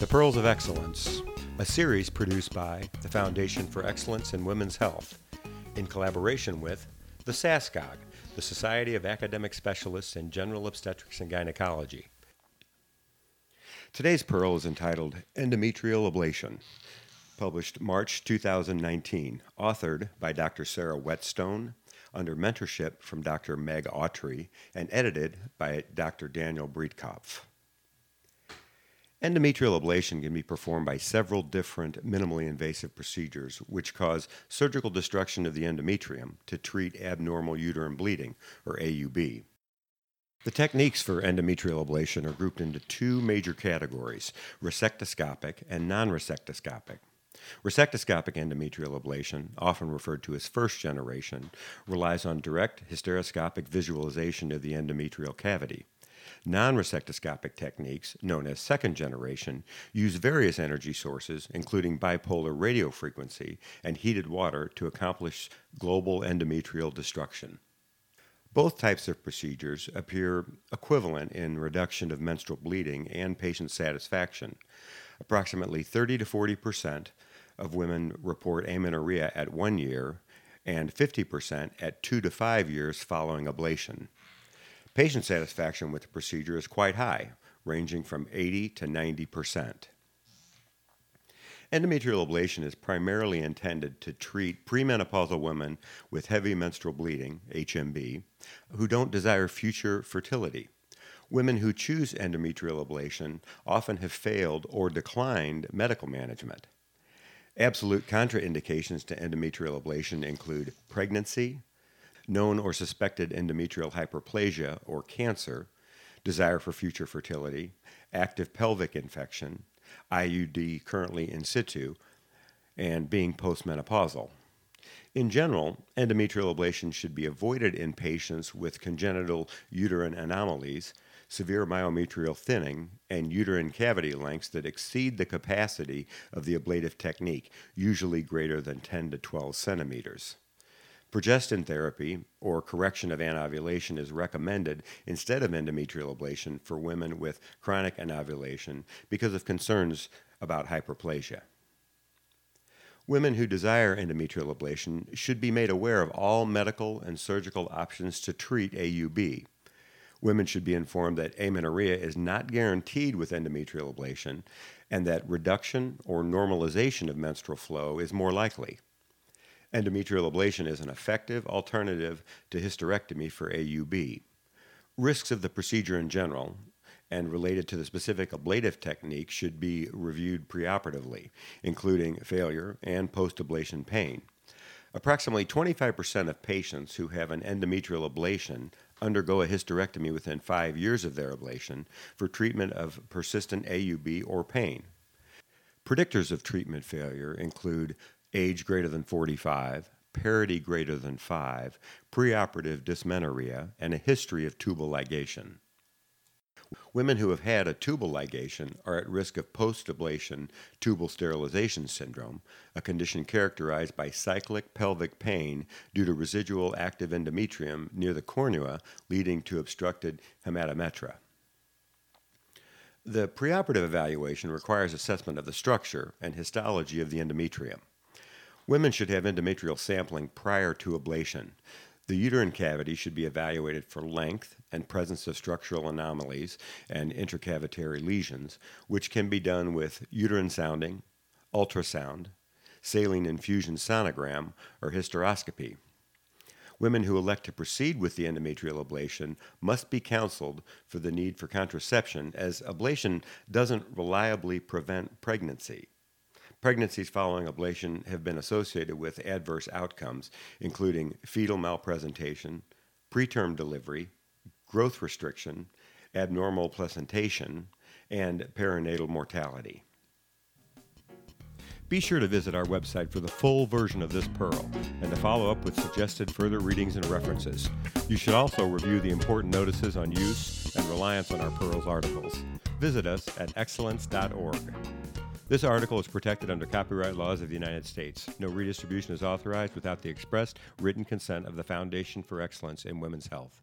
The Pearls of Exxcellence, a series produced by the Foundation for Exxcellence in Women's Health in collaboration with the SASGOG, the Society of Academic Specialists in General Obstetrics and Gynecology. Today's Pearl is entitled Endometrial Ablation, published March 2019, authored by Dr. Sarah Whetstone under mentorship from Dr. Meg Autry and edited by Dr. Daniel Breitkopf. Endometrial ablation can be performed by several different minimally invasive procedures, which cause surgical destruction of the endometrium to treat abnormal uterine bleeding, or AUB. The techniques for endometrial ablation are grouped into two major categories resectoscopic and non resectoscopic. Resectoscopic endometrial ablation, often referred to as first generation, relies on direct hysteroscopic visualization of the endometrial cavity. Non resectoscopic techniques, known as second generation, use various energy sources, including bipolar radiofrequency and heated water, to accomplish global endometrial destruction. Both types of procedures appear equivalent in reduction of menstrual bleeding and patient satisfaction. Approximately 30 to 40 percent of women report amenorrhea at one year and 50 percent at two to five years following ablation. Patient satisfaction with the procedure is quite high, ranging from 80 to 90 percent. Endometrial ablation is primarily intended to treat premenopausal women with heavy menstrual bleeding, HMB, who don't desire future fertility. Women who choose endometrial ablation often have failed or declined medical management. Absolute contraindications to endometrial ablation include pregnancy, known or suspected endometrial hyperplasia or cancer, desire for future fertility, active pelvic infection, IUD currently in situ, and being postmenopausal. In general, endometrial ablation should be avoided in patients with congenital uterine anomalies, severe myometrial thinning, and uterine cavity lengths that exceed the capacity of the ablative technique, usually greater than 10 to 12 centimeters. Progestin therapy or correction of anovulation is recommended instead of endometrial ablation for women with chronic anovulation because of concerns about hyperplasia. Women who desire endometrial ablation should be made aware of all medical and surgical options to treat AUB. Women should be informed that amenorrhea is not guaranteed with endometrial ablation and that reduction or normalization of menstrual flow is more likely. Endometrial ablation is an effective alternative to hysterectomy for AUB. Risks of the procedure in general and related to the specific ablative technique should be reviewed preoperatively, including failure and post ablation pain. Approximately 25% of patients who have an endometrial ablation undergo a hysterectomy within five years of their ablation for treatment of persistent AUB or pain. Predictors of treatment failure include age greater than 45, parity greater than 5, preoperative dysmenorrhea, and a history of tubal ligation. Women who have had a tubal ligation are at risk of post ablation tubal sterilization syndrome, a condition characterized by cyclic pelvic pain due to residual active endometrium near the cornua, leading to obstructed hematometra. The preoperative evaluation requires assessment of the structure and histology of the endometrium. Women should have endometrial sampling prior to ablation. The uterine cavity should be evaluated for length and presence of structural anomalies and intracavitary lesions, which can be done with uterine sounding, ultrasound, saline infusion sonogram, or hysteroscopy. Women who elect to proceed with the endometrial ablation must be counseled for the need for contraception, as ablation doesn't reliably prevent pregnancy. Pregnancies following ablation have been associated with adverse outcomes, including fetal malpresentation, preterm delivery, growth restriction, abnormal placentation, and perinatal mortality. Be sure to visit our website for the full version of this Pearl and to follow up with suggested further readings and references. You should also review the important notices on use and reliance on our Pearls articles. Visit us at exxcellence.org. This article is protected under copyright laws of the United States. No redistribution is authorized without the expressed written consent of the Foundation for Exxcellence in Women's Health.